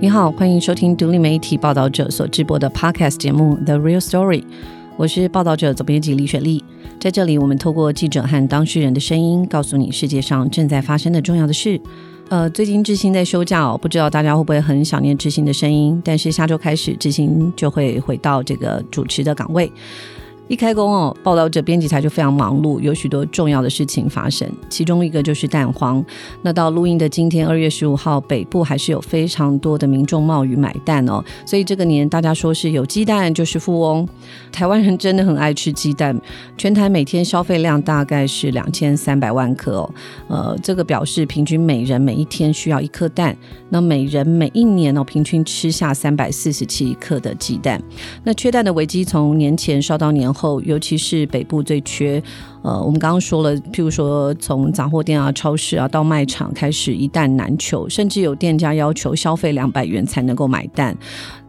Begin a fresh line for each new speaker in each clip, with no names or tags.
你好，欢迎收听独立媒体报道者所直播的 Podcast 节目《The Real Story》，我是报道者总编辑李雪莉。在这里，我们透过记者和当事人的声音，告诉你世界上正在发生的重要的事。呃，最近志兴在休假哦，不知道大家会不会很想念志兴的声音？但是下周开始，志兴就会回到这个主持的岗位。一开工哦，报道者编辑台就非常忙碌，有许多重要的事情发生。其中一个就是蛋荒。那到录音的今天，二月十五号，北部还是有非常多的民众冒雨买蛋哦。所以这个年大家说是有鸡蛋就是富翁。台湾人真的很爱吃鸡蛋，全台每天消费量大概是两千三百万颗哦。呃，这个表示平均每人每一天需要一颗蛋，那每人每一年哦，平均吃下三百四十七克的鸡蛋。那缺蛋的危机从年前烧到年，后尤其是北部最缺。呃，我们刚刚说了，譬如说从杂货店啊、超市啊到卖场开始一旦难求，甚至有店家要求消费两百元才能够买单。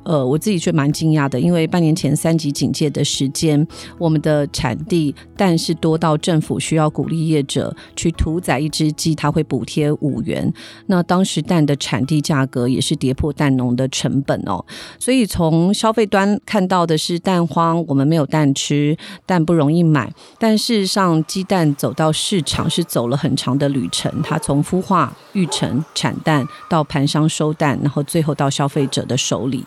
呃，我自己却蛮惊讶的，因为半年前三级警戒的时间，我们的产地蛋是多到政府需要鼓励业者去屠宰一只鸡，它会补贴五元。那当时蛋的产地价格也是跌破蛋农的成本哦。所以从消费端看到的是蛋荒，我们没有蛋吃，蛋不容易买。但事实上，鸡蛋走到市场是走了很长的旅程，它从孵化、育成、产蛋到盘商收蛋，然后最后到消费者的手里。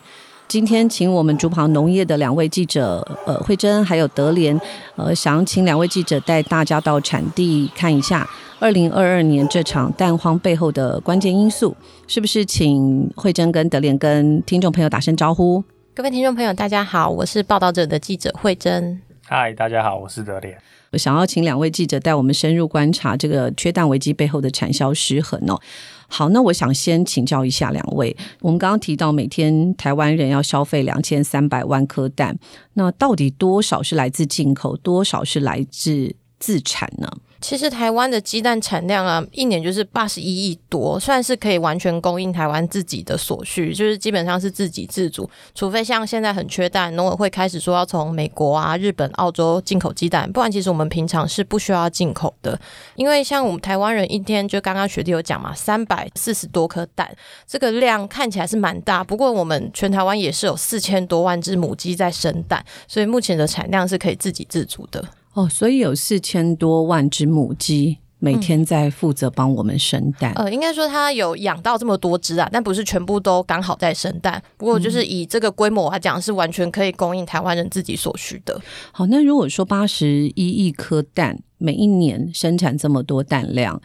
今天请我们竹旁农业的两位记者，呃，慧珍还有德莲，呃，想请两位记者带大家到产地看一下，二零二二年这场蛋荒背后的关键因素，是不是？请慧珍跟德莲跟听众朋友打声招呼。
各位听众朋友，大家好，我是报道者的记者慧珍。
嗨，大家好，我是德联。
我想要请两位记者带我们深入观察这个缺蛋危机背后的产销失衡哦。好，那我想先请教一下两位。我们刚刚提到每天台湾人要消费两千三百万颗蛋，那到底多少是来自进口，多少是来自自产呢？
其实台湾的鸡蛋产量啊，一年就是八十一亿多，算是可以完全供应台湾自己的所需，就是基本上是自给自足。除非像现在很缺蛋，农委会开始说要从美国啊、日本、澳洲进口鸡蛋，不然其实我们平常是不需要进口的。因为像我们台湾人一天，就刚刚学弟有讲嘛，三百四十多颗蛋，这个量看起来是蛮大。不过我们全台湾也是有四千多万只母鸡在生蛋，所以目前的产量是可以自给自足的。
哦，所以有四千多万只母鸡每天在负责帮我们生蛋。
呃，应该说它有养到这么多只啊，但不是全部都刚好在生蛋。不过就是以这个规模来讲，是完全可以供应台湾人自己所需的。
好，那如果说八十一亿颗蛋每一年生产这么多蛋量。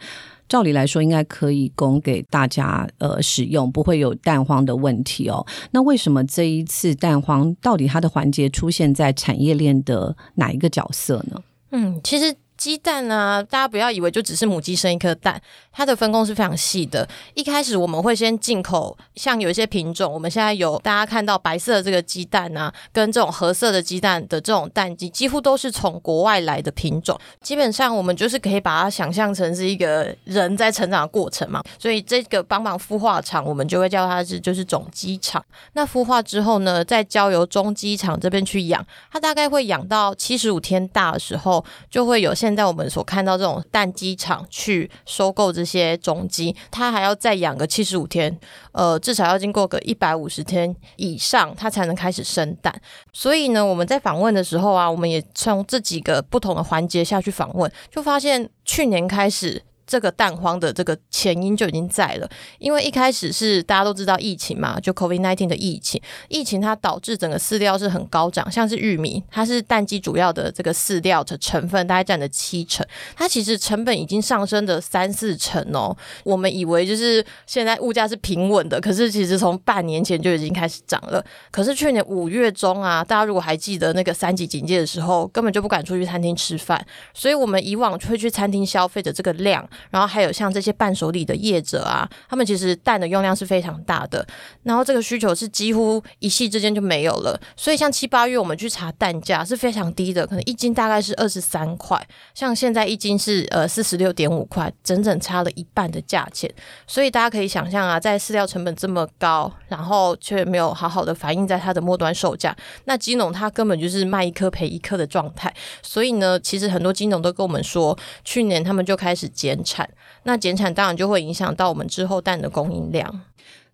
照理来说，应该可以供给大家呃使用，不会有蛋黄的问题哦。那为什么这一次蛋黄到底它的环节出现在产业链的哪一个角色呢？
嗯，其实。鸡蛋呢，大家不要以为就只是母鸡生一颗蛋，它的分工是非常细的。一开始我们会先进口，像有一些品种，我们现在有大家看到白色的这个鸡蛋啊，跟这种褐色的鸡蛋的这种蛋鸡，几乎都是从国外来的品种。基本上我们就是可以把它想象成是一个人在成长的过程嘛，所以这个帮忙孵化厂，我们就会叫它是就是种鸡场。那孵化之后呢，再交由中鸡场这边去养，它大概会养到七十五天大的时候，就会有现在我们所看到这种蛋鸡场去收购这些种鸡，它还要再养个七十五天，呃，至少要经过个一百五十天以上，它才能开始生蛋。所以呢，我们在访问的时候啊，我们也从这几个不同的环节下去访问，就发现去年开始。这个蛋荒的这个前因就已经在了，因为一开始是大家都知道疫情嘛，就 COVID nineteen 的疫情，疫情它导致整个饲料是很高涨，像是玉米，它是蛋鸡主要的这个饲料的成分，大概占了七成，它其实成本已经上升的三四成哦。我们以为就是现在物价是平稳的，可是其实从半年前就已经开始涨了。可是去年五月中啊，大家如果还记得那个三级警戒的时候，根本就不敢出去餐厅吃饭，所以我们以往会去餐厅消费的这个量。然后还有像这些伴手礼的业者啊，他们其实蛋的用量是非常大的，然后这个需求是几乎一夕之间就没有了。所以像七八月我们去查蛋价是非常低的，可能一斤大概是二十三块，像现在一斤是呃四十六点五块，整整差了一半的价钱。所以大家可以想象啊，在饲料成本这么高，然后却没有好好的反映在它的末端售价，那鸡农它根本就是卖一颗赔一颗的状态。所以呢，其实很多金农都跟我们说，去年他们就开始减产，那减产当然就会影响到我们之后蛋的供应量。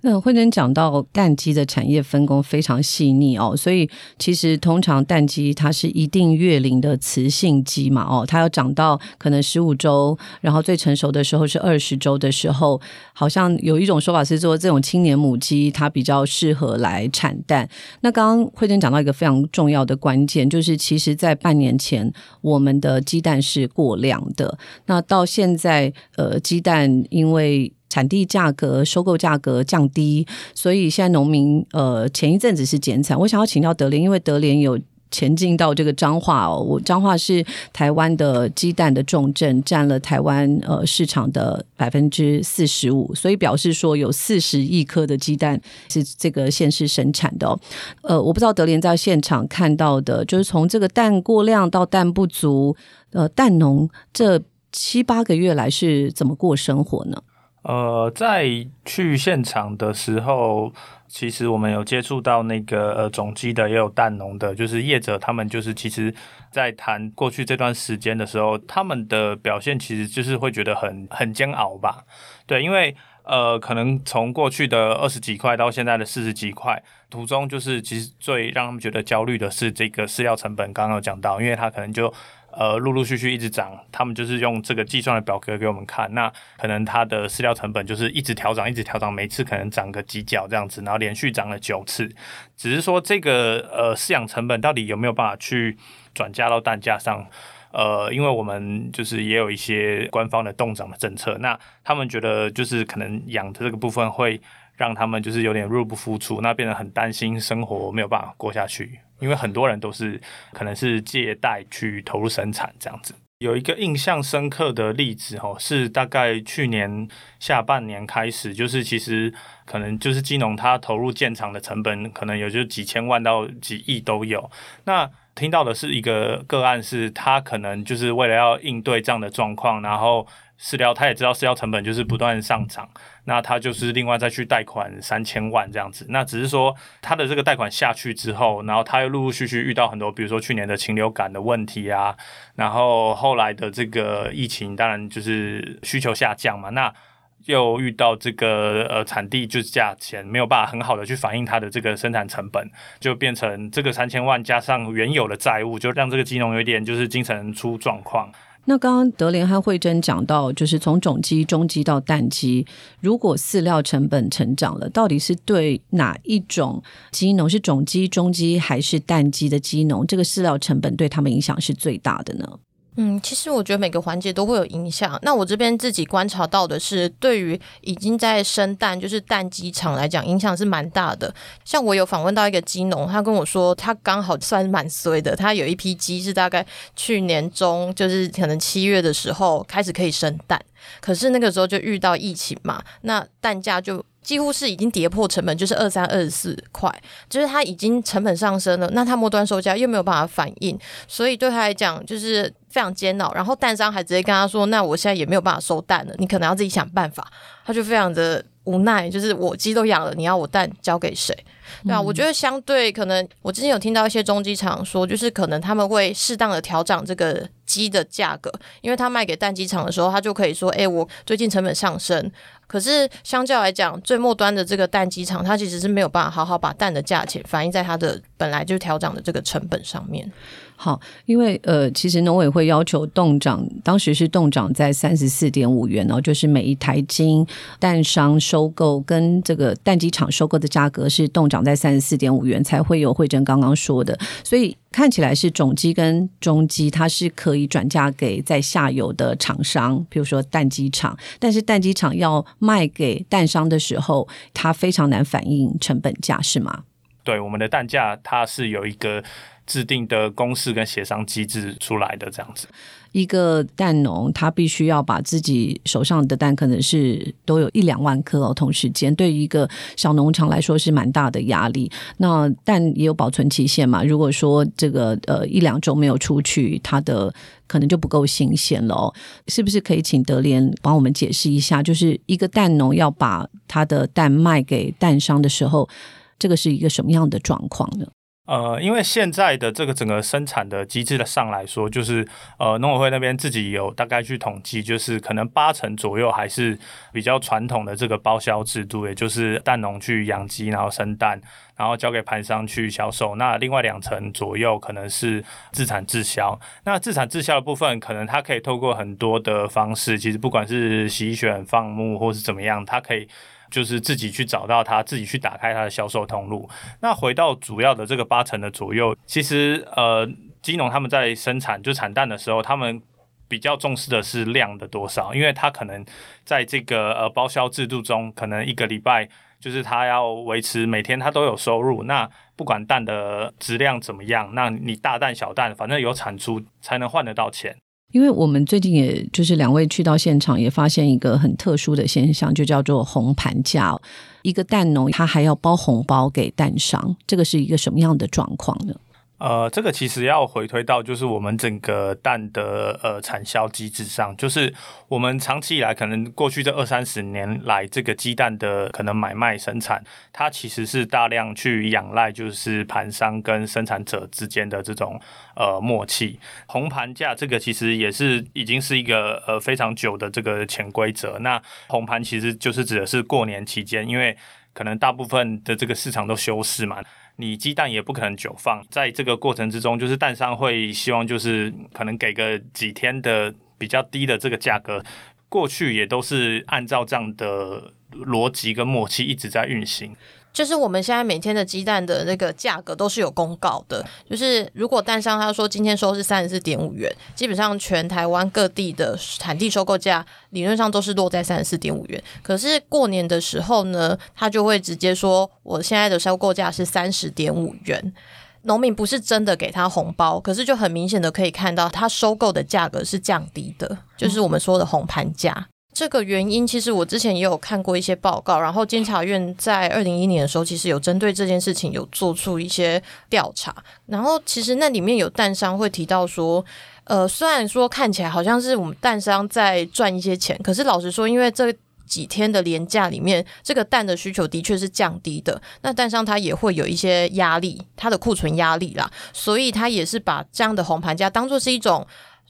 那慧珍讲到蛋鸡的产业分工非常细腻哦，所以其实通常蛋鸡它是一定月龄的雌性鸡嘛哦，它要长到可能十五周，然后最成熟的时候是二十周的时候，好像有一种说法是说这种青年母鸡它比较适合来产蛋。那刚刚慧珍讲到一个非常重要的关键，就是其实在半年前我们的鸡蛋是过量的，那到现在呃鸡蛋因为产地价格、收购价格降低，所以现在农民呃前一阵子是减产。我想要请教德联，因为德联有前进到这个彰化哦，我彰化是台湾的鸡蛋的重镇，占了台湾呃市场的百分之四十五，所以表示说有四十亿颗的鸡蛋是这个县市生产的哦。呃，我不知道德联在现场看到的，就是从这个蛋过量到蛋不足，呃，蛋农这七八个月来是怎么过生活呢？
呃，在去现场的时候，其实我们有接触到那个呃种鸡的，也有蛋农的，就是业者，他们就是其实，在谈过去这段时间的时候，他们的表现其实就是会觉得很很煎熬吧。对，因为呃，可能从过去的二十几块到现在的四十几块，途中就是其实最让他们觉得焦虑的是这个饲料成本，刚刚有讲到，因为他可能就。呃，陆陆续续一直涨，他们就是用这个计算的表格给我们看，那可能它的饲料成本就是一直调涨，一直调涨，每次可能涨个几角这样子，然后连续涨了九次。只是说这个呃饲养成本到底有没有办法去转嫁到蛋价上？呃，因为我们就是也有一些官方的冻涨的政策，那他们觉得就是可能养的这个部分会让他们就是有点入不敷出，那变得很担心生活没有办法过下去。因为很多人都是可能是借贷去投入生产这样子，有一个印象深刻的例子哦，是大概去年下半年开始，就是其实可能就是金融它投入建厂的成本可能有就几千万到几亿都有。那听到的是一个个案，是他可能就是为了要应对这样的状况，然后。饲料，他也知道饲料成本就是不断上涨，那他就是另外再去贷款三千万这样子。那只是说他的这个贷款下去之后，然后他又陆陆续续遇到很多，比如说去年的禽流感的问题啊，然后后来的这个疫情，当然就是需求下降嘛。那又遇到这个呃产地就是价钱没有办法很好的去反映它的这个生产成本，就变成这个三千万加上原有的债务，就让这个金融有点就是精神出状况。
那刚刚德林和慧珍讲到，就是从种鸡、中鸡到蛋鸡，如果饲料成本成长了，到底是对哪一种鸡农？是种鸡、中鸡还是蛋鸡的鸡农，这个饲料成本对他们影响是最大的呢？
嗯，其实我觉得每个环节都会有影响。那我这边自己观察到的是，对于已经在生蛋，就是蛋鸡场来讲，影响是蛮大的。像我有访问到一个鸡农，他跟我说，他刚好算蛮衰的，他有一批鸡是大概去年中，就是可能七月的时候开始可以生蛋，可是那个时候就遇到疫情嘛，那蛋价就。几乎是已经跌破成本，就是二三二十四块，就是它已经成本上升了，那它末端售价又没有办法反应，所以对他来讲就是非常煎熬。然后蛋商还直接跟他说：“那我现在也没有办法收蛋了，你可能要自己想办法。”他就非常的无奈，就是我鸡都养了，你要我蛋交给谁？对啊，我觉得相对可能，我之前有听到一些中鸡场说，就是可能他们会适当的调整这个鸡的价格，因为他卖给蛋鸡场的时候，他就可以说：“哎，我最近成本上升。”可是相较来讲，最末端的这个蛋鸡场，它其实是没有办法好好把蛋的价钱反映在它的本来就调整的这个成本上面。
好，因为呃，其实农委会要求冻涨，当时是冻涨在三十四点五元哦，就是每一台斤蛋商收购跟这个蛋鸡场收购的价格是冻涨在三十四点五元，才会有慧珍刚刚说的。所以看起来是种鸡跟中鸡，它是可以转嫁给在下游的厂商，比如说蛋鸡场，但是蛋鸡场要卖给蛋商的时候，它非常难反映成本价，是吗？
对我们的蛋价，它是有一个制定的公式跟协商机制出来的这样子。
一个蛋农他必须要把自己手上的蛋可能是都有一两万颗哦，同时间对于一个小农场来说是蛮大的压力。那蛋也有保存期限嘛？如果说这个呃一两周没有出去，它的可能就不够新鲜了哦。是不是可以请德联帮我们解释一下？就是一个蛋农要把他的蛋卖给蛋商的时候，这个是一个什么样的状况呢？
呃，因为现在的这个整个生产的机制的上来说，就是呃，农委会那边自己有大概去统计，就是可能八成左右还是比较传统的这个包销制度，也就是蛋农去养鸡，然后生蛋，然后交给盘商去销售。那另外两成左右可能是自产自销。那自产自销的部分，可能它可以透过很多的方式，其实不管是洗选放牧或是怎么样，它可以。就是自己去找到它，自己去打开它的销售通路。那回到主要的这个八成的左右，其实呃，金农他们在生产就产蛋的时候，他们比较重视的是量的多少，因为他可能在这个呃包销制度中，可能一个礼拜就是他要维持每天他都有收入。那不管蛋的质量怎么样，那你大蛋小蛋，反正有产出才能换得到钱。
因为我们最近也就是两位去到现场，也发现一个很特殊的现象，就叫做红盘价。一个蛋农他还要包红包给蛋商，这个是一个什么样的状况呢？
呃，这个其实要回推到就是我们整个蛋的呃产销机制上，就是我们长期以来可能过去这二三十年来，这个鸡蛋的可能买卖生产，它其实是大量去仰赖就是盘商跟生产者之间的这种呃默契。红盘价这个其实也是已经是一个呃非常久的这个潜规则。那红盘其实就是指的是过年期间，因为可能大部分的这个市场都休市嘛。你鸡蛋也不可能久放，在这个过程之中，就是蛋商会希望就是可能给个几天的比较低的这个价格，过去也都是按照这样的逻辑跟默契一直在运行。
就是我们现在每天的鸡蛋的那个价格都是有公告的，就是如果蛋商他说今天收是三十四点五元，基本上全台湾各地的产地收购价理论上都是落在三十四点五元。可是过年的时候呢，他就会直接说我现在的收购价是三十点五元，农民不是真的给他红包，可是就很明显的可以看到他收购的价格是降低的，就是我们说的红盘价。这个原因其实我之前也有看过一些报告，然后监察院在二零一一年的时候，其实有针对这件事情有做出一些调查，然后其实那里面有蛋商会提到说，呃，虽然说看起来好像是我们蛋商在赚一些钱，可是老实说，因为这几天的廉价里面，这个蛋的需求的确是降低的，那蛋商它也会有一些压力，它的库存压力啦，所以它也是把这样的红盘价当做是一种。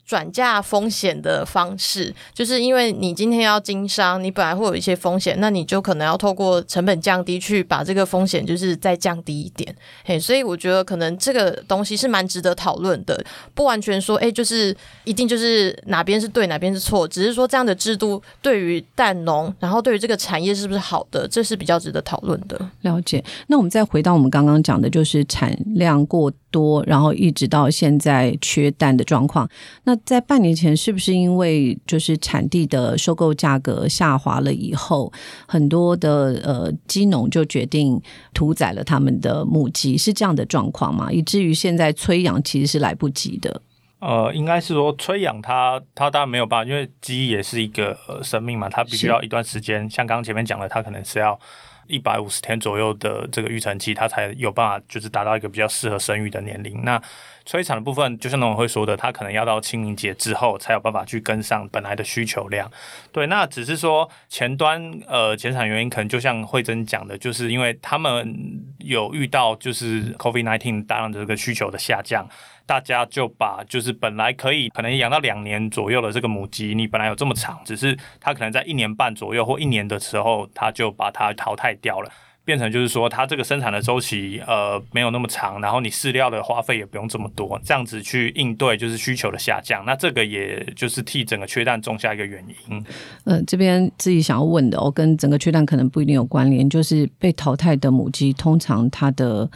转嫁风险的方式，就是因为你今天要经商，你本来会有一些风险，那你就可能要透过成本降低去把这个风险就是再降低一点。嘿，所以我觉得可能这个东西是蛮值得讨论的，不完全说，哎，就是一定就是哪边是对，哪边是错，只是说这样的制度对于蛋农，然后对于这个产业是不是好的，这是比较值得讨论的。
了解。那我们再回到我们刚刚讲的，就是产量过多，然后一直到现在缺蛋的状况，那。在半年前，是不是因为就是产地的收购价格下滑了以后，很多的呃鸡农就决定屠宰了他们的母鸡，是这样的状况吗？以至于现在催养其实是来不及的。
呃，应该是说催养它，它当然没有办法，因为鸡也是一个生命嘛，它必须要一段时间。像刚刚前面讲的，它可能是要一百五十天左右的这个育成期，它才有办法就是达到一个比较适合生育的年龄。那催产的部分，就像农委会说的，它可能要到清明节之后才有办法去跟上本来的需求量。对，那只是说前端呃减产原因，可能就像慧珍讲的，就是因为他们有遇到就是 COVID nineteen 大量的这个需求的下降，大家就把就是本来可以可能养到两年左右的这个母鸡，你本来有这么长，只是它可能在一年半左右或一年的时候，它就把它淘汰掉了。变成就是说，它这个生产的周期呃没有那么长，然后你饲料的花费也不用这么多，这样子去应对就是需求的下降，那这个也就是替整个缺蛋种下一个原因。
呃，这边自己想要问的，哦，跟整个缺蛋可能不一定有关联，就是被淘汰的母鸡，通常它的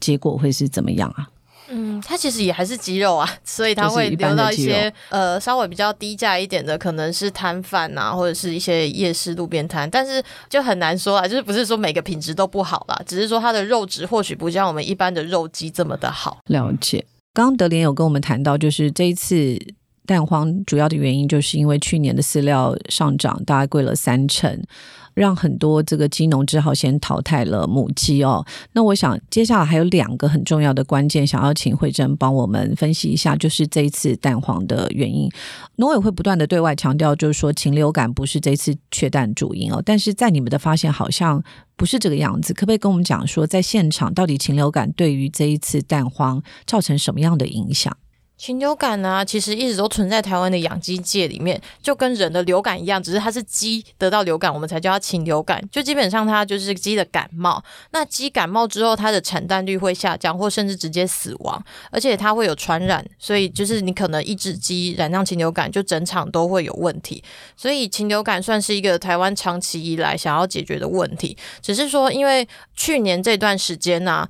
结果会是怎么样啊？
嗯，它其实也还是鸡肉啊，所以它会
就是一般
留
的鸡肉
到一些呃稍微比较低价一点的，可能是摊贩啊，或者是一些夜市路边摊，但是就很难说啊，就是不是说每个品质都不好啦，只是说它的肉质或许不像我们一般的肉鸡这么的好。
了解。刚刚德莲有跟我们谈到，就是这一次蛋黄主要的原因，就是因为去年的饲料上涨，大概贵了三成，让很多这个鸡农只好先淘汰了母鸡哦。那我想接下来还有两个很重要的关键，想要请慧珍帮我们分析一下，就是这一次蛋黄的原因。农委会不断的对外强调，就是说禽流感不是这次缺蛋主因哦，但是在你们的发现好像不是这个样子，可不可以跟我们讲说，在现场到底禽流感对于这一次蛋荒造成什么样的影响？
禽流感呢、其实一直都存在台湾的养鸡界里面，就跟人的流感一样，只是它是鸡得到流感，我们才叫它禽流感。就基本上它就是鸡的感冒。那鸡感冒之后，它的产蛋率会下降，或甚至直接死亡，而且它会有传染，所以就是你可能一只鸡染上禽流感，就整场都会有问题。所以禽流感算是一个台湾长期以来想要解决的问题，只是说因为去年这段时间呢、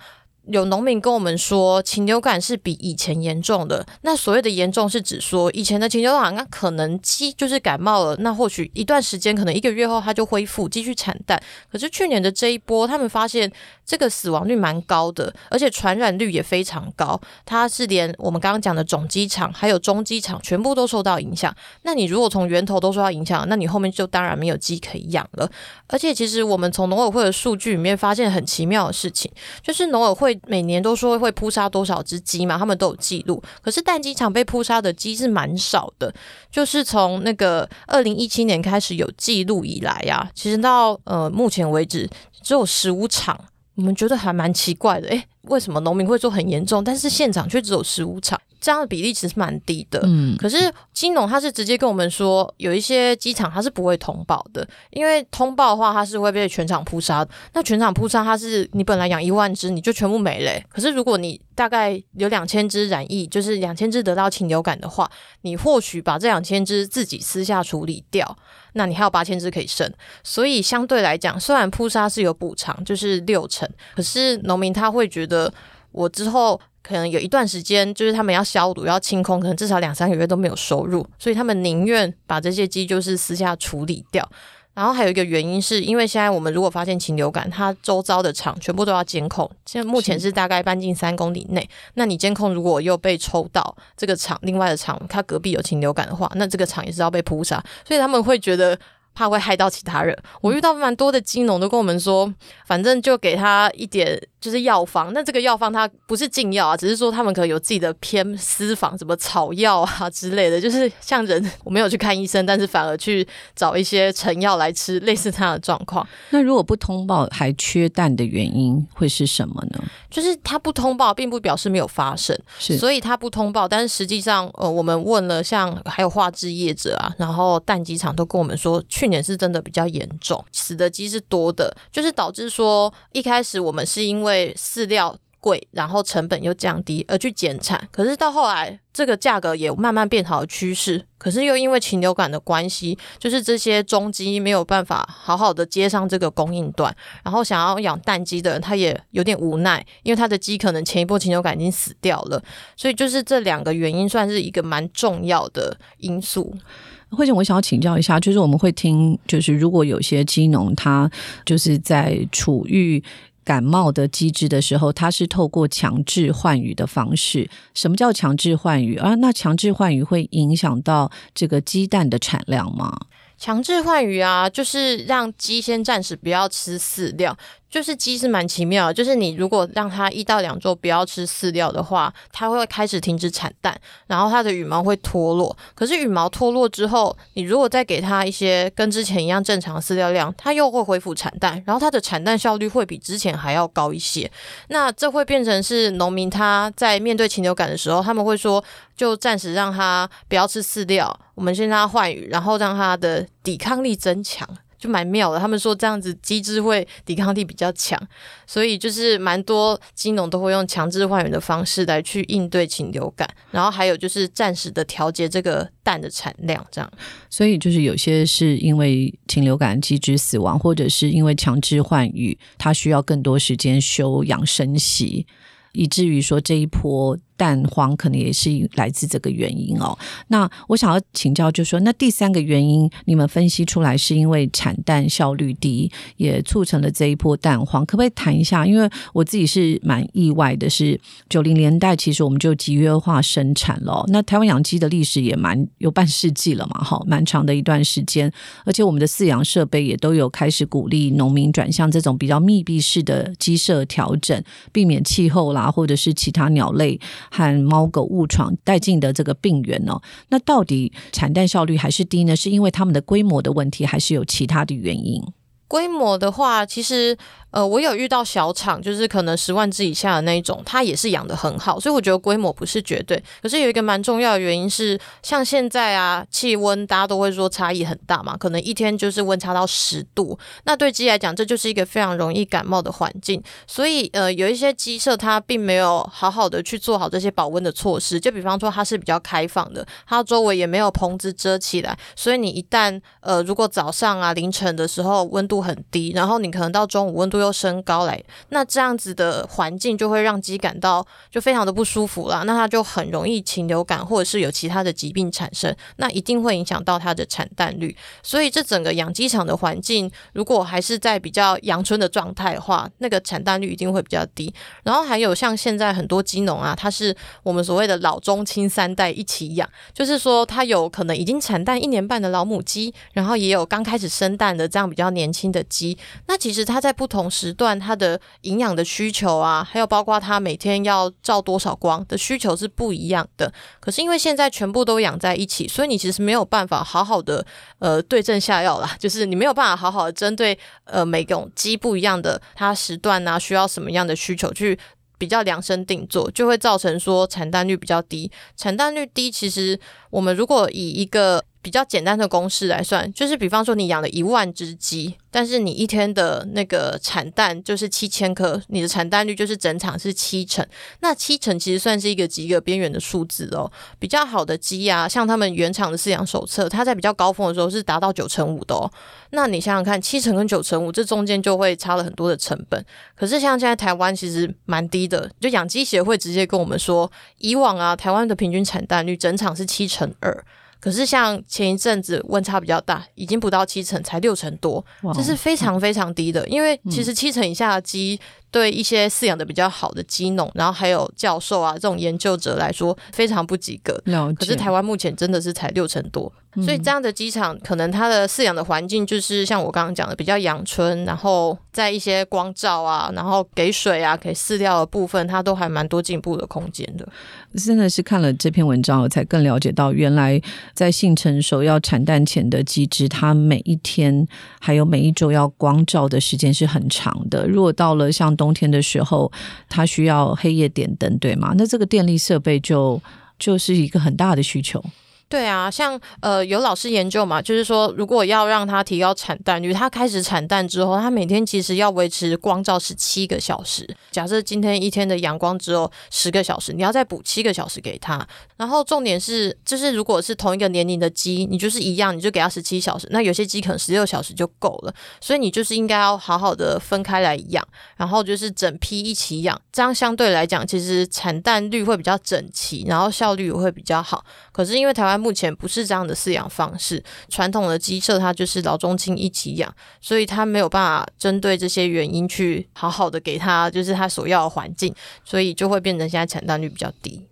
有农民跟我们说，禽流感是比以前严重的。那所谓的严重是指说，以前的禽流感，那可能鸡就是感冒了，那或许一段时间，可能一个月后它就恢复，继续产蛋。可是去年的这一波，他们发现这个死亡率蛮高的，而且传染率也非常高。它是连我们刚刚讲的种鸡场还有中鸡场全部都受到影响。那你如果从源头都受到影响，那你后面就当然没有鸡可以养了。而且其实我们从农委会的数据里面发现很奇妙的事情，就是农委会每年都说会扑杀多少只鸡嘛，他们都有记录。可是蛋鸡场被扑杀的鸡是蛮少的，就是从那个二零一七年开始有记录以来呀、其实到呃目前为止只有十五场。我们觉得还蛮奇怪的，诶，为什么农民会说很严重，但是现场却只有十五场？这样的比例其实蛮低的。
嗯，
可是金农他是直接跟我们说，有一些机场他是不会通报的，因为通报的话他是会被全场扑杀。那全场扑杀，它是你本来养一万只，你就全部没了欸、可是如果你大概有两千只染疫，就是两千只得到禽流感的话，你或许把这两千只自己私下处理掉，那你还有八千只可以剩。所以相对来讲，虽然扑杀是有补偿，就是六成，可是农民他会觉得我之后。可能有一段时间，就是他们要消毒、要清空，可能至少两三个月都没有收入，所以他们宁愿把这些鸡就是私下处理掉。然后还有一个原因是因为现在我们如果发现禽流感，它周遭的厂全部都要监控，现在目前是大概半径三公里内。那你监控如果又被抽到这个厂，另外的厂它隔壁有禽流感的话，那这个厂也是要被扑杀，所以他们会觉得。怕会害到其他人，我遇到蛮多的金农都跟我们说，反正就给他一点就是药方，那这个药方它不是禁药啊，只是说他们可能有自己的偏私房，什么草药啊之类的，就是像人我没有去看医生，但是反而去找一些成药来吃，类似这样的状况。
那如果不通报还缺蛋的原因会是什么呢？
就是他不通报，并不表示没有发生，
是
所以他不通报。但是实际上，呃，我们问了像还有化制业者啊，然后蛋鸡场都跟我们说，去年是真的比较严重，死的鸡是多的，就是导致说一开始我们是因为饲料。贵，然后成本又降低，而去减产。可是到后来，这个价格也慢慢变好的趋势。可是又因为禽流感的关系，就是这些中鸡没有办法好好的接上这个供应端，然后想要养蛋鸡的人，他也有点无奈，因为他的鸡可能前一波禽流感已经死掉了。所以就是这两个原因，算是一个蛮重要的因素。
慧姐，我想要请教一下，就是我们会听，就是如果有些鸡农他就是在处于感冒的机制的时候，它是透过强制换羽的方式。什么叫强制换羽啊？那强制换羽会影响到这个鸡蛋的产量吗？
强制换羽啊，就是让鸡先暂时不要吃饲料。就是鸡是蛮奇妙，就是你如果让它一到两周不要吃饲料的话，它会开始停止产蛋，然后它的羽毛会脱落。可是羽毛脱落之后，你如果再给它一些跟之前一样正常的饲料量，它又会恢复产蛋，然后它的产蛋效率会比之前还要高一些。那这会变成是农民他在面对禽流感的时候，他们会说，就暂时让它不要吃饲料，我们先让它换羽，然后让它的抵抗力增强。就蛮妙的，他们说这样子机制会抵抗力比较强，所以就是蛮多鸡农都会用强制换羽的方式来去应对禽流感，然后还有就是暂时的调节这个蛋的产量，这样。
所以就是有些是因为禽流感机制死亡，或者是因为强制换羽，它需要更多时间休养生息。以至于说这一波蛋黄可能也是来自这个原因哦。那我想要请教，就说那第三个原因，你们分析出来是因为产蛋效率低，也促成了这一波蛋黄，可不可以谈一下？因为我自己是蛮意外的，是九零年代其实我们就集约化生产了。那台湾养鸡的历史也蛮有半世纪了嘛，哈，蛮长的一段时间，而且我们的饲养设备也都有开始鼓励农民转向这种比较密闭式的鸡舍调整，避免气候啦，或者是其他鸟类和猫狗误闯带进的这个病源哦。那到底产蛋效率还是低呢？是因为他们的规模的问题，还是有其他的原因？
规模的话，其实。呃，我有遇到小厂，就是可能十万只以下的那一种，它也是养的很好，所以我觉得规模不是绝对。可是有一个蛮重要的原因是，像现在啊，气温大家都会说差异很大嘛，可能一天就是温差到十度，那对鸡来讲，这就是一个非常容易感冒的环境。所以呃，有一些鸡舍它并没有好好的去做好这些保温的措施，就比方说它是比较开放的，它周围也没有棚子遮起来，所以你一旦呃，如果早上啊凌晨的时候温度很低，然后你可能到中午温度又升高来，那这样子的环境就会让鸡感到就非常的不舒服啦。那它就很容易禽流感或者是有其他的疾病产生，那一定会影响到它的产蛋率。所以这整个养鸡场的环境，如果还是在比较阳春的状态的话，那个产蛋率一定会比较低。然后还有像现在很多鸡农啊，它是我们所谓的老中青三代一起养，就是说它有可能已经产蛋一年半的老母鸡，然后也有刚开始生蛋的这样比较年轻新的鸡。那其实它在不同时段。它的营养的需求啊，还有包括它每天要照多少光的需求是不一样的。可是因为现在全部都养在一起，所以你其实没有办法好好的呃对症下药啦，就是你没有办法好好的针对呃每种鸡不一样的它时段啊，需要什么样的需求去比较量身定做，就会造成说产蛋率比较低。产蛋率低，其实我们如果以一个比较简单的公式来算，就是比方说你养了一万只鸡，但是你一天的那个产蛋就是七千颗，你的产蛋率就是整场是七成。那七成其实算是一个极个边缘的数字哦。比较好的鸡啊，像他们原厂的饲养手册，它在比较高峰的时候是达到九成五的哦。那你想想看，七成跟九成五，这中间就会差了很多的成本。可是像现在台湾其实蛮低的，就养鸡协会直接跟我们说，以往啊，台湾的平均产蛋率整场是七成二。可是像前一阵子温差比较大，已经不到七成，才六成多，这是非常非常低的。因为其实七成以下的鸡。对一些饲养的比较好的鸡农，然后还有教授啊这种研究者来说，非常不及格。可是台湾目前真的是才六成多，所以这样的机场可能它的饲养的环境就是像我刚刚讲的比较阳春，然后在一些光照啊，然后给水啊、给饲料的部分，它都还蛮多进步的空间的。
真的是看了这篇文章，我才更了解到，原来在性成熟要产蛋前的鸡只，它每一天还有每一周要光照的时间是很长的。如果到了像冬天的时候，它需要黑夜点灯，对吗？那这个电力设备就就是一个很大的需求。
对啊，像呃有老师研究嘛，就是说如果要让它提高产蛋率，它开始产蛋之后，它每天其实要维持光照十七个小时。假设今天一天的阳光只有十个小时，你要再补七个小时给它。然后重点是，就是如果是同一个年龄的鸡，你就是一样，你就给它十七小时。那有些鸡可能十六小时就够了，所以你就是应该要好好的分开来养，然后就是整批一起养，这样相对来讲，其实产蛋率会比较整齐，然后效率也会比较好。可是因为台湾目前不是这样的饲养方式，传统的鸡舍它就是老中青一起养，所以它没有办法针对这些原因去好好的给它就是它所要的环境，所以就会变成现在产蛋率比较低。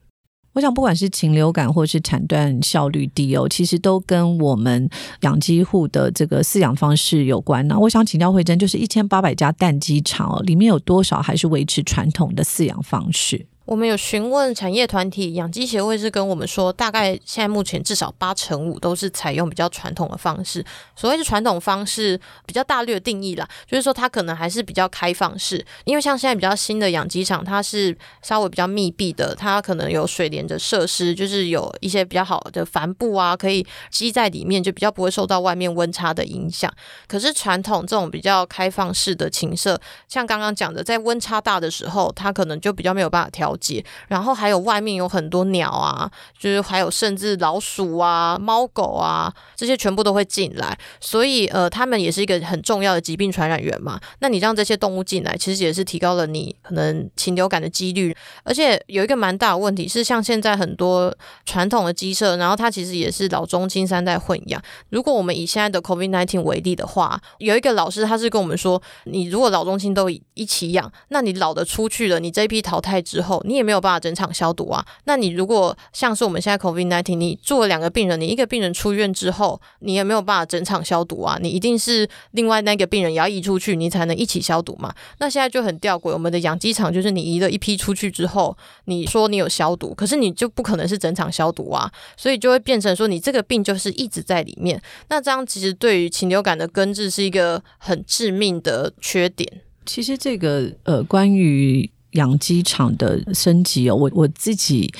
我想不管是禽流感或是产蛋效率低哦，其实都跟我们养鸡户的这个饲养方式有关呢。我想请教慧珍，就是一千八百家蛋鸡场哦，里面有多少还是维持传统的饲养方式？
我们有询问产业团体养鸡协会，是跟我们说，大概现在目前至少八成五都是采用比较传统的方式。所谓的传统方式，比较大略定义啦，就是说它可能还是比较开放式。因为像现在比较新的养鸡场，它是稍微比较密闭的，它可能有水帘的设施，就是有一些比较好的帆布啊，可以积在里面，就比较不会受到外面温差的影响。可是传统这种比较开放式的禽舍，像刚刚讲的，在温差大的时候，它可能就比较没有办法调。解。然后还有外面有很多鸟啊，就是还有甚至老鼠啊、猫狗啊，这些全部都会进来。所以呃，他们也是一个很重要的疾病传染源嘛。那你让这些动物进来，其实也是提高了你可能禽流感的几率。而且有一个蛮大的问题是，像现在很多传统的鸡舍，然后它其实也是老中青三代混养。如果我们以现在的 COVID-19 为例的话，有一个老师他是跟我们说，你如果老中青都一起养，那你老的出去了，你这一批淘汰之后，你也没有办法整场消毒啊。那你如果像是我们现在 COVID-19，你住了两个病人，你一个病人出院之后，你也没有办法整场消毒啊。你一定是另外那个病人也要移出去，你才能一起消毒嘛。那现在就很吊诡，我们的养鸡场就是你移了一批出去之后，你说你有消毒，可是你就不可能是整场消毒啊，所以就会变成说你这个病就是一直在里面。那这样其实对于禽流感的根治是一个很致命的缺点。
其实这个呃，关于养鸡场的升级哦，我我自己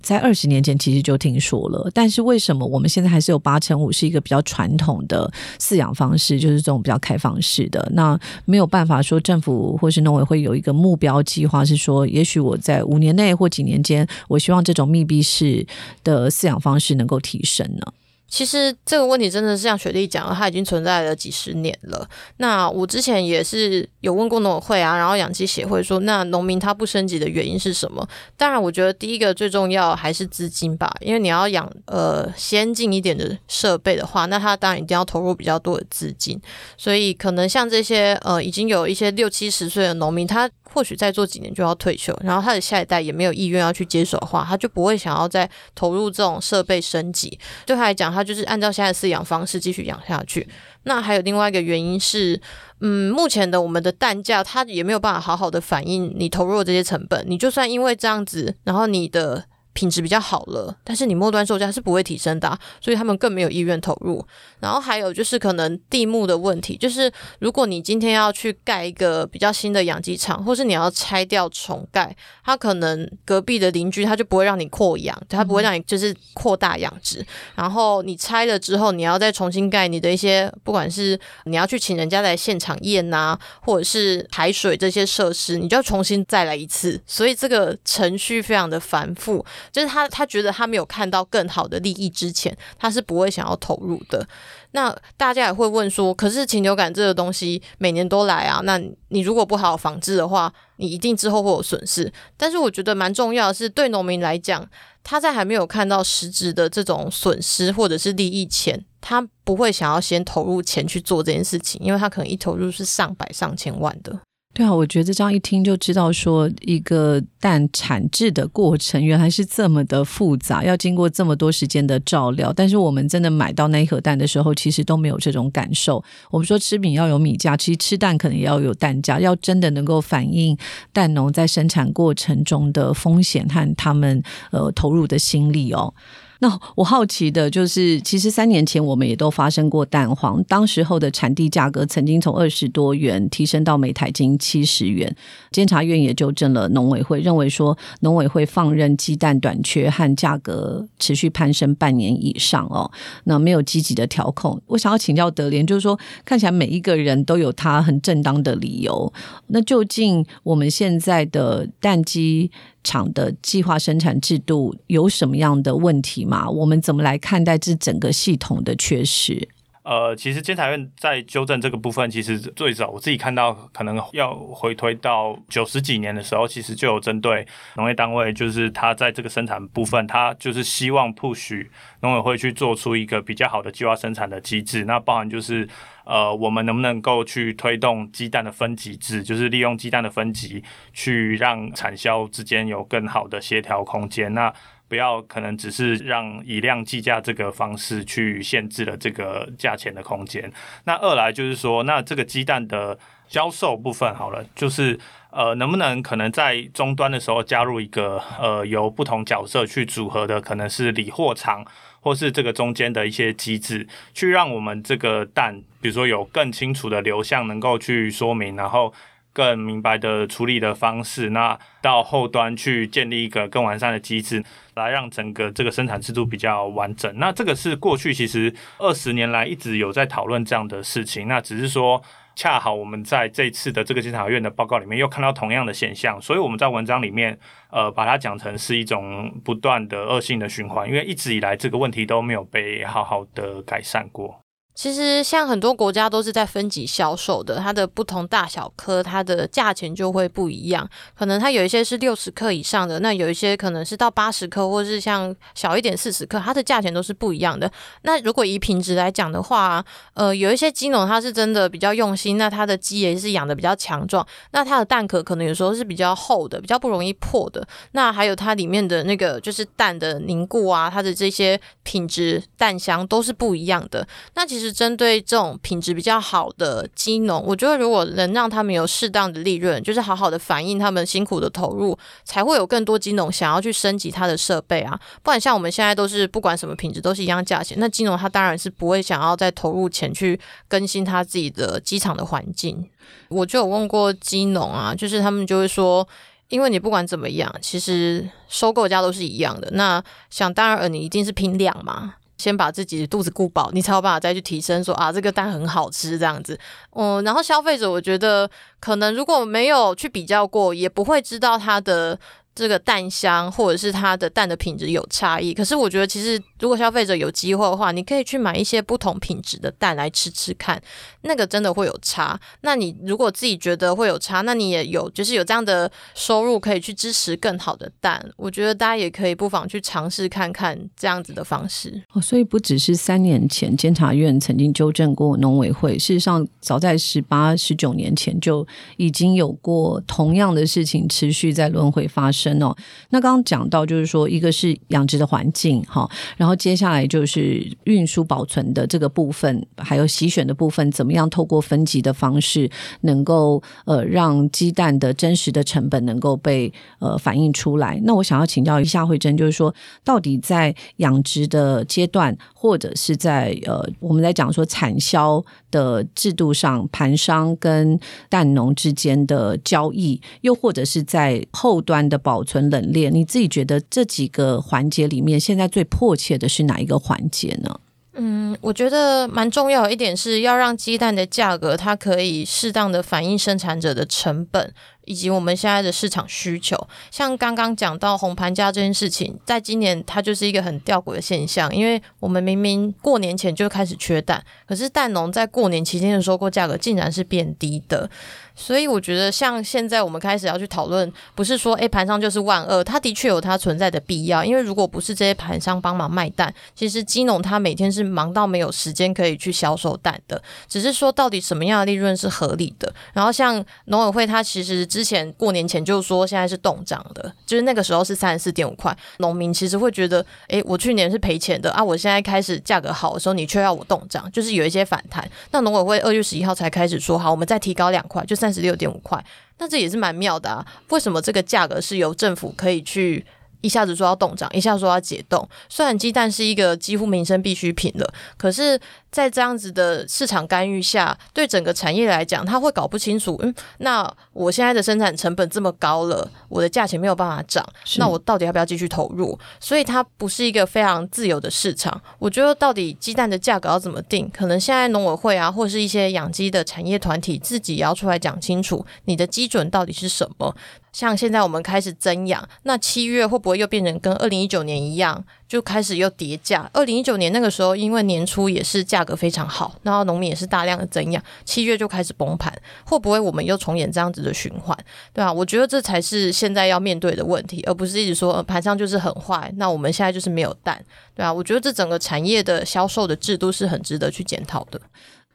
在二十年前其实就听说了，但是为什么我们现在还是有八成五是一个比较传统的饲养方式，就是这种比较开放式的？那没有办法说政府或是农委会有一个目标计划，是说也许我在五年内或几年间，我希望这种密闭式的饲养方式能够提升呢？
其实这个问题真的是像雪莉讲的，它已经存在了几十年了。那我之前也是有问过农委会啊，然后养鸡协会说，那农民他不升级的原因是什么？当然，我觉得第一个最重要还是资金吧，因为你要养呃先进一点的设备的话，那他当然一定要投入比较多的资金。所以可能像这些呃已经有一些六七十岁的农民，他或许再做几年就要退休，然后他的下一代也没有意愿要去接手的话，他就不会想要再投入这种设备升级。对他来讲，他就是按照现在的饲养方式继续养下去。那还有另外一个原因是，嗯，目前的我们的蛋价，它也没有办法好好的反映你投入的这些成本。你就算因为这样子，然后你的。品质比较好了，但是你末端售价是不会提升的，所以他们更没有意愿投入。然后还有就是可能地目的问题，就是如果你今天要去盖一个比较新的养鸡场，或是你要拆掉重盖，它可能隔壁的邻居他就不会让你扩养，他不会让你就是扩大养殖。然后你拆了之后，你要再重新盖你的一些，不管是你要去请人家来现场验呐，或者是排水这些设施，你就要重新再来一次，所以这个程序非常的繁复。就是他，他觉得他没有看到更好的利益之前，他是不会想要投入的。那大家也会问说，可是禽流感这个东西每年都来啊，那你如果不好好防治的话，你一定之后会有损失。但是我觉得蛮重要的是，对农民来讲，他在还没有看到实质的这种损失或者是利益前，他不会想要先投入钱去做这件事情，因为他可能一投入是上百上千万的。
对啊，我觉得这样一听就知道，说一个蛋产制的过程原来是这么的复杂，要经过这么多时间的照料。但是我们真的买到那一盒蛋的时候，其实都没有这种感受。我们说吃米要有米价，其实吃蛋可能也要有蛋价，要真的能够反映蛋农在生产过程中的风险和他们呃投入的心力哦。那我好奇的就是，其实三年前我们也都发生过蛋黄，当时候的产地价格曾经从二十多元提升到每台斤七十元。监察院也纠正了农委会，认为说农委会放任鸡蛋短缺和价格持续攀升半年以上哦，那没有积极的调控。我想要请教德联，就是说看起来每一个人都有他很正当的理由，那究竟我们现在的蛋鸡？厂的计划生产制度有什么样的问题吗？我们怎么来看待这整个系统的缺失？
呃，其实监察院在纠正这个部分，其实最早我自己看到，可能要回推到九十几年的时候，其实就有针对农业单位，就是他在这个生产部分，他就是希望 push 农委会去做出一个比较好的计划生产的机制，那包含就是。呃，我们能不能够去推动鸡蛋的分级制，就是利用鸡蛋的分级去让产销之间有更好的协调空间？那不要可能只是让以量计价这个方式去限制了这个价钱的空间。那二来就是说，那这个鸡蛋的销售部分好了，就是呃，能不能可能在终端的时候加入一个呃，由不同角色去组合的，可能是理货厂。或是这个中间的一些机制，去让我们这个蛋，比如说有更清楚的流向，能够去说明，然后更明白的处理的方式，那到后端去建立一个更完善的机制，来让整个这个生产制度比较完整。那这个是过去其实二十年来一直有在讨论这样的事情，那只是说。恰好我们在这次的这个监察院的报告里面又看到同样的现象，所以我们在文章里面呃把它讲成是一种不断的恶性的循环，因为一直以来这个问题都没有被好好的改善过。
其实像很多国家都是在分级销售的，它的不同大小颗，它的价钱就会不一样。可能它有一些是六十克以上的，那有一些可能是到八十克，或是像小一点四十克，它的价钱都是不一样的。那如果以品质来讲的话，呃，有一些鸡农它是真的比较用心，那它的鸡也是养的比较强壮，那它的蛋壳可能有时候是比较厚的，比较不容易破的。那还有它里面的那个就是蛋的凝固啊，它的这些品质、蛋香都是不一样的。那其实。是针对这种品质比较好的鸡农，我觉得如果能让他们有适当的利润，就是好好的反映他们辛苦的投入，才会有更多鸡农想要去升级他的设备啊。不然像我们现在都是不管什么品质都是一样价钱，那鸡农他当然是不会想要再投入钱去更新他自己的鸡场的环境。我就有问过鸡农啊，就是他们就会说，因为你不管怎么样，其实收购价都是一样的，那想当然你一定是拼量嘛。先把自己的肚子顾饱，你才有办法再去提升。说啊，这个蛋很好吃这样子，嗯，然后消费者我觉得可能如果没有去比较过，也不会知道它的。这个蛋香或者是它的蛋的品质有差异，可是我觉得其实如果消费者有机会的话，你可以去买一些不同品质的蛋来吃吃看，那个真的会有差。那你如果自己觉得会有差，那你也有就是有这样的收入可以去支持更好的蛋，我觉得大家也可以不妨去尝试看看这样子的方式。
哦，所以不只是三年前监察院曾经纠正过农委会，事实上早在十八十九年前就已经有过同样的事情持续在轮回发生。生哦，那刚刚讲到就是说，一个是养殖的环境哈，然后接下来就是运输保存的这个部分，还有洗选的部分，怎么样透过分级的方式，能够呃让鸡蛋的真实的成本能够被呃反映出来。那我想要请教一下慧珍，就是说，到底在养殖的阶段，或者是在呃我们在讲说产销的制度上，盘商跟蛋农之间的交易，又或者是在后端的保存冷链，你自己觉得这几个环节里面，现在最迫切的是哪一个环节呢？
嗯，我觉得蛮重要一点是要让鸡蛋的价格，它可以适当的反映生产者的成本。以及我们现在的市场需求，像刚刚讲到红盘价这件事情，在今年它就是一个很吊诡的现象，因为我们明明过年前就开始缺蛋，可是蛋农在过年期间的收购价格竟然是变低的，所以我觉得像现在我们开始要去讨论，不是说诶盘商就是万恶，它的确有它存在的必要，因为如果不是这些盘商帮忙卖蛋，其实鸡农他每天是忙到没有时间可以去销售蛋的，只是说到底什么样的利润是合理的，然后像农委会它其实。之前过年前就说现在是冻涨的，就是那个时候是三十四点五块，农民其实会觉得，哎，我去年是赔钱的啊，我现在开始价格好的时候，你却要我冻涨，就是有一些反弹。那农委会二月十一号才开始说好，我们再提高两块，就三十六点五块，那这也是蛮妙的啊。为什么这个价格是由政府可以去？一下子说要冻涨，一下说要解冻。虽然鸡蛋是一个几乎民生必需品了，可是，在这样子的市场干预下，对整个产业来讲，他会搞不清楚。嗯，那我现在的生产成本这么高了，我的价钱没有办法涨，那我到底要不要继续投入？所以它不是一个非常自由的市场。我觉得到底鸡蛋的价格要怎么定，可能现在农委会啊，或者是一些养鸡的产业团体自己也要出来讲清楚，你的基准到底是什么。像现在我们开始增养，那七月会不会又变成跟二零一九年一样，就开始又跌价？二零一九年那个时候，因为年初也是价格非常好，然后农民也是大量的增养，七月就开始崩盘，会不会我们又重演这样子的循环？对啊，我觉得这才是现在要面对的问题，而不是一直说盘上就是很坏，那我们现在就是没有蛋，对啊，我觉得这整个产业的销售的制度是很值得去检讨的。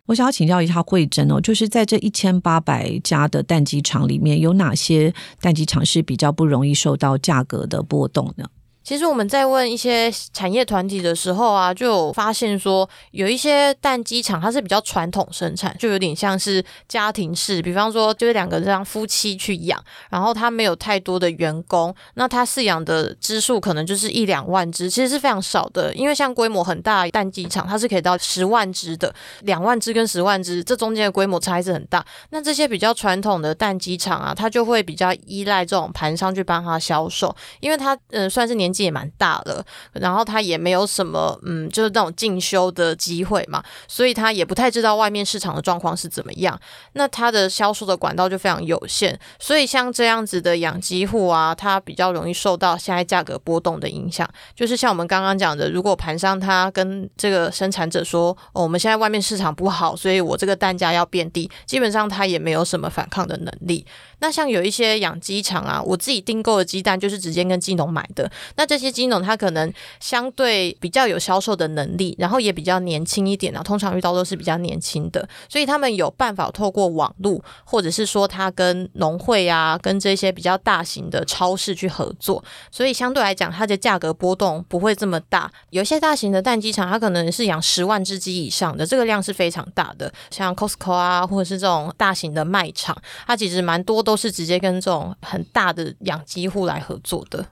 我想要请教一下慧珍哦，就是在这一千八百家的蛋鸡场里面，有哪些蛋鸡场是比较不容易受到价格的波动呢？
其实我们在问一些产业团体的时候啊，就有发现说，有一些蛋鸡场它是比较传统生产，就有点像是家庭式，比方说就是两个这样夫妻去养，然后他没有太多的员工，那他饲养的只数可能就是一两万只，其实是非常少的。因为像规模很大蛋鸡场，它是可以到十万只的，两万只跟十万只，这中间的规模差异是很大。那这些比较传统的蛋鸡场啊，它就会比较依赖这种盘商去帮他销售，因为它呃算是年。纪也蛮大了，然后他也没有什么嗯，就是那种进修的机会嘛，所以他也不太知道外面市场的状况是怎么样。那他的销售的管道就非常有限，所以像这样子的养鸡户啊，他比较容易受到现在价格波动的影响。就是像我们刚刚讲的，如果盘商他跟这个生产者说，哦，我们现在外面市场不好，所以我这个蛋价要变低，基本上他也没有什么反抗的能力。那像有一些养鸡场啊，我自己订购的鸡蛋就是直接跟鸡农买的。那这些鸡农他可能相对比较有销售的能力，然后也比较年轻一点啊，通常遇到都是比较年轻的，所以他们有办法透过网络，或者是说他跟农会啊，跟这些比较大型的超市去合作，所以相对来讲，它的价格波动不会这么大。有些大型的蛋鸡场，它可能是养十万只鸡以上的，这个量是非常大的，像 Costco 啊，或者是这种大型的卖场，它其实蛮多。都是直接跟这种很大的养鸡户来合作的。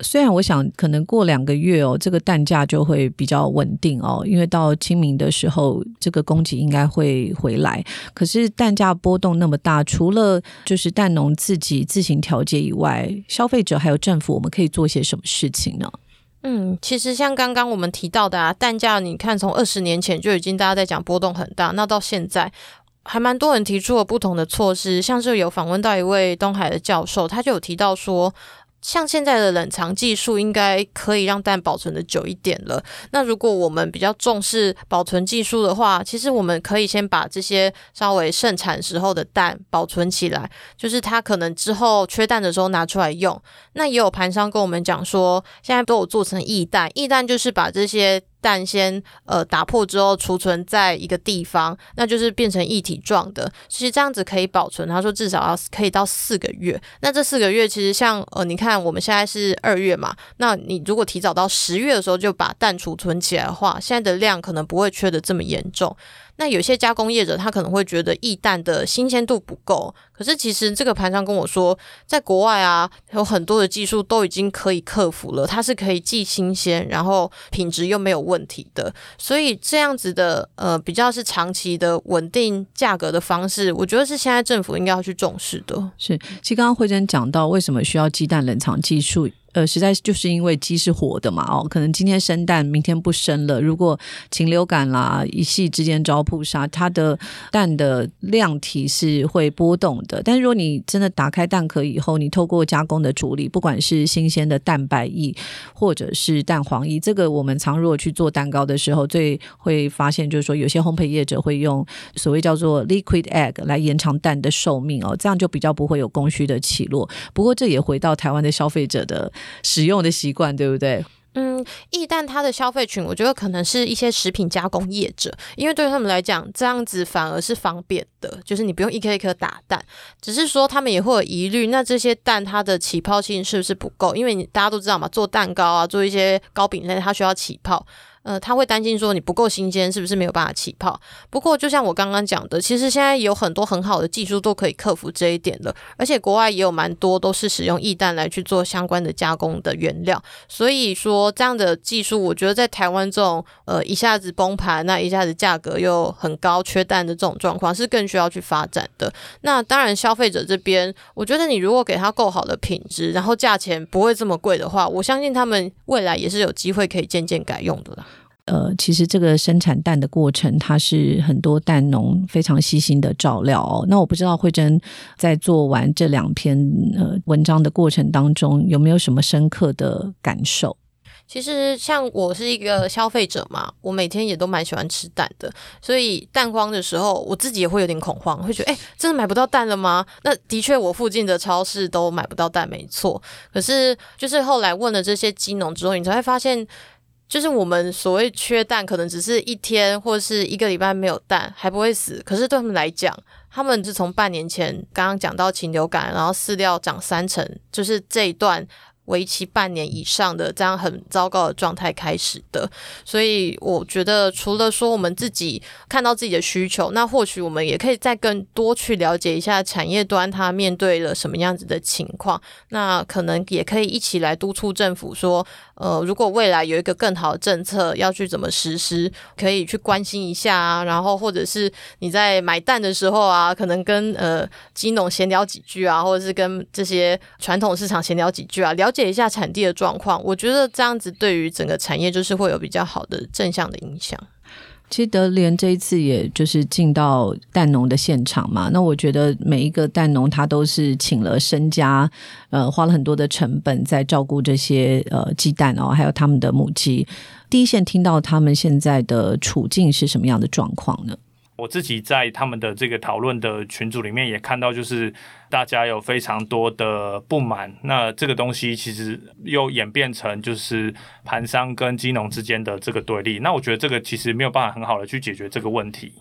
虽然我想可能过两个月哦，这个蛋价就会比较稳定哦，因为到清明的时候，这个供给应该会回来。可是蛋价波动那么大，除了就是蛋农自己自行调节以外，消费者还有政府，我们可以做些什么事情呢？
嗯，其实像刚刚我们提到的啊，蛋价，你看从二十年前就已经大家在讲波动很大，那到现在。还蛮多人提出了不同的措施，像是有访问到一位东海的教授，他就有提到说。像现在的冷藏技术，应该可以让蛋保存的久一点了。那如果我们比较重视保存技术的话，其实我们可以先把这些稍微盛产时候的蛋保存起来，就是它可能之后缺蛋的时候拿出来用。那也有盘商跟我们讲说，现在都有做成易蛋，易蛋就是把这些蛋先呃打破之后储存在一个地方，那就是变成一体状的。其实这样子可以保存，他说至少要可以到四个月。那这四个月其实像呃，你看我们现在是二月嘛，那你如果提早到十月的时候就把蛋储存起来的话，现在的量可能不会缺的这么严重。那有些加工业者他可能会觉得易蛋的新鲜度不够，可是其实这个盘商跟我说，在国外啊有很多的技术都已经可以克服了，它是可以既新鲜，然后品质又没有问题的。所以这样子的呃比较是长期的稳定价格的方式，我觉得是现在政府应该要去重视的。
是，其实刚刚慧珍讲到为什么需要鸡蛋冷藏技术。呃，实在就是因为鸡是活的嘛，哦，可能今天生蛋，明天不生了。如果禽流感啦，一夕之间遭扑杀，它的蛋的量体是会波动的。但是如果你真的打开蛋壳以后，你透过加工的处理，不管是新鲜的蛋白液或者是蛋黄液，这个我们常如果去做蛋糕的时候，最会发现就是说，有些烘焙业者会用所谓叫做 liquid egg 来延长蛋的寿命哦，这样就比较不会有供需的起落。不过这也回到台湾的消费者的。使用的习惯对不对？
嗯，易蛋它的消费群，我觉得可能是一些食品加工业者，因为对他们来讲，这样子反而是方便的，就是你不用一颗一颗打蛋，只是说他们也会有疑虑，那这些蛋它的起泡性是不是不够？因为你大家都知道嘛，做蛋糕啊，做一些糕饼类，它需要起泡。呃，他会担心说你不够新鲜，是不是没有办法起泡？不过就像我刚刚讲的，其实现在有很多很好的技术都可以克服这一点的，而且国外也有蛮多都是使用易蛋来去做相关的加工的原料。所以说这样的技术，我觉得在台湾这种呃一下子崩盘，那一下子价格又很高、缺蛋的这种状况，是更需要去发展的。那当然，消费者这边，我觉得你如果给他够好的品质，然后价钱不会这么贵的话，我相信他们未来也是有机会可以渐渐改用的啦。
呃，其实这个生产蛋的过程，它是很多蛋农非常细心的照料哦。那我不知道慧珍在做完这两篇呃文章的过程当中，有没有什么深刻的感受？
其实像我是一个消费者嘛，我每天也都蛮喜欢吃蛋的，所以蛋荒的时候，我自己也会有点恐慌，会觉得哎，真的买不到蛋了吗？那的确，我附近的超市都买不到蛋，没错。可是就是后来问了这些鸡农之后，你才会发现。就是我们所谓缺蛋，可能只是一天或是一个礼拜没有蛋，还不会死。可是对他们来讲，他们是从半年前刚刚讲到禽流感，然后饲料涨三成，就是这一段。为期半年以上的这样很糟糕的状态开始的，所以我觉得除了说我们自己看到自己的需求，那或许我们也可以再更多去了解一下产业端它面对了什么样子的情况，那可能也可以一起来督促政府说，呃，如果未来有一个更好的政策要去怎么实施，可以去关心一下啊，然后或者是你在买蛋的时候啊，可能跟呃鸡农闲聊几句啊，或者是跟这些传统市场闲聊几句啊，了。解一下产地的状况，我觉得这样子对于整个产业就是会有比较好的正向的影响。
其实德联这一次也就是进到蛋农的现场嘛，那我觉得每一个蛋农他都是请了身家，呃，花了很多的成本在照顾这些呃鸡蛋哦，还有他们的母鸡。第一线听到他们现在的处境是什么样的状况呢？
我自己在他们的这个讨论的群组里面也看到，就是大家有非常多的不满。那这个东西其实又演变成就是盘商跟鸡农之间的这个对立。那我觉得这个其实没有办法很好的去解决这个问题。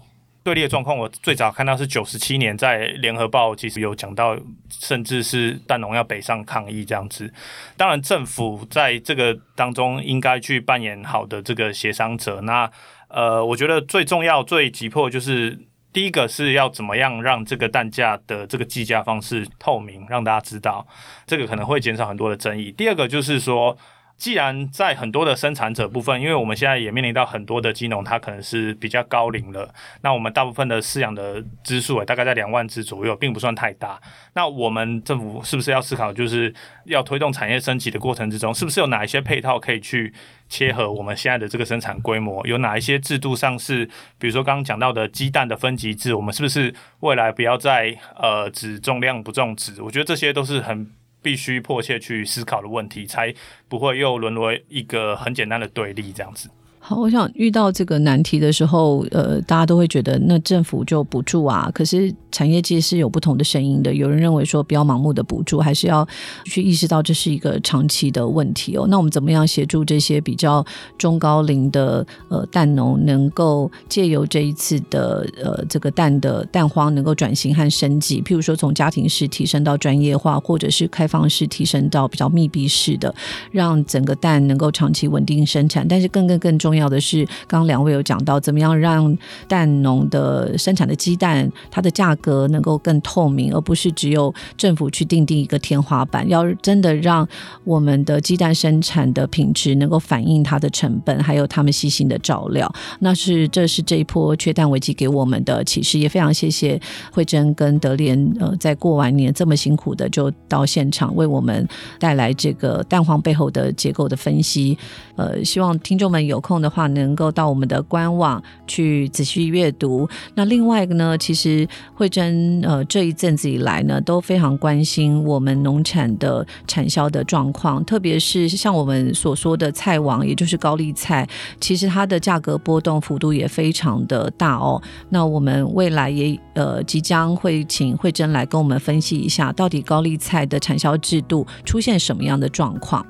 对立的状况，我最早看到是九十七年在联合报其实有讲到，甚至是蛋农要北上抗议这样子。当然，政府在这个当中应该去扮演好的这个协商者。那呃，我觉得最重要、最急迫就是第一个是要怎么样让这个蛋价的这个计价方式透明，让大家知道，这个可能会减少很多的争议。第二个就是说。既然在很多的生产者部分，因为我们现在也面临到很多的鸡农，它可能是比较高龄了，那我们大部分的饲养的只数大概在两万只左右，并不算太大。那我们政府是不是要思考，就是要推动产业升级的过程之中，是不是有哪一些配套可以去切合我们现在的这个生产规模？有哪一些制度上是，比如说刚刚讲到的鸡蛋的分级制，我们是不是未来不要再呃只重量不重质？我觉得这些都是很。必须迫切去思考的问题，才不会又沦为一个很简单的对立这样子。
好，我想遇到这个难题的时候，呃，大家都会觉得那政府就补助啊。可是产业界是有不同的声音的，有人认为说不要盲目的补助，还是要去意识到这是一个长期的问题哦。那我们怎么样协助这些比较中高龄的呃蛋农，能够借由这一次的呃这个蛋的蛋荒能够转型和升级？譬如说从家庭式提升到专业化，或者是开放式提升到比较密闭式的，让整个蛋能够长期稳定生产。但是更更更重要的是，刚刚两位有讲到，怎么样让蛋农的生产的鸡蛋，它的价格格能够更透明，而不是只有政府去定定一个天花板。要真的让我们的鸡蛋生产的品质能够反映它的成本，还有他们细心的照料，那是这是这一波缺蛋危机给我们的启示。也非常谢谢慧珍跟德莲，呃，在过完年这么辛苦的就到现场为我们带来这个蛋黄背后的结构的分析。呃，希望听众们有空的话，能够到我们的官网去仔细阅读。那另外一个呢，其实慧珍呃这一阵子以来呢，都非常关心我们农产的产销的状况，特别是像我们所说的菜王，也就是高丽菜，其实它的价格波动幅度也非常的大哦。那我们未来也呃即将会请慧珍来跟我们分析一下，到底高丽菜的产销制度出现什么样的状况。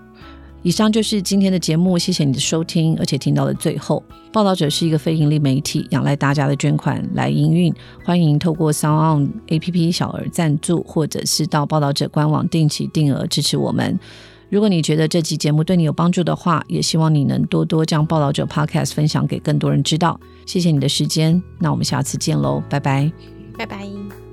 以上就是今天的节目，谢谢你的收听，而且听到了最后。报道者是一个非盈利媒体，仰赖大家的捐款来营运，欢迎透过 Sound A P P 小额赞助，或者是到报道者官网定期定额支持我们。如果你觉得这期节目对你有帮助的话，也希望你能多多将报道者 Podcast 分享给更多人知道。谢谢你的时间，那我们下次见喽，拜拜，
拜拜。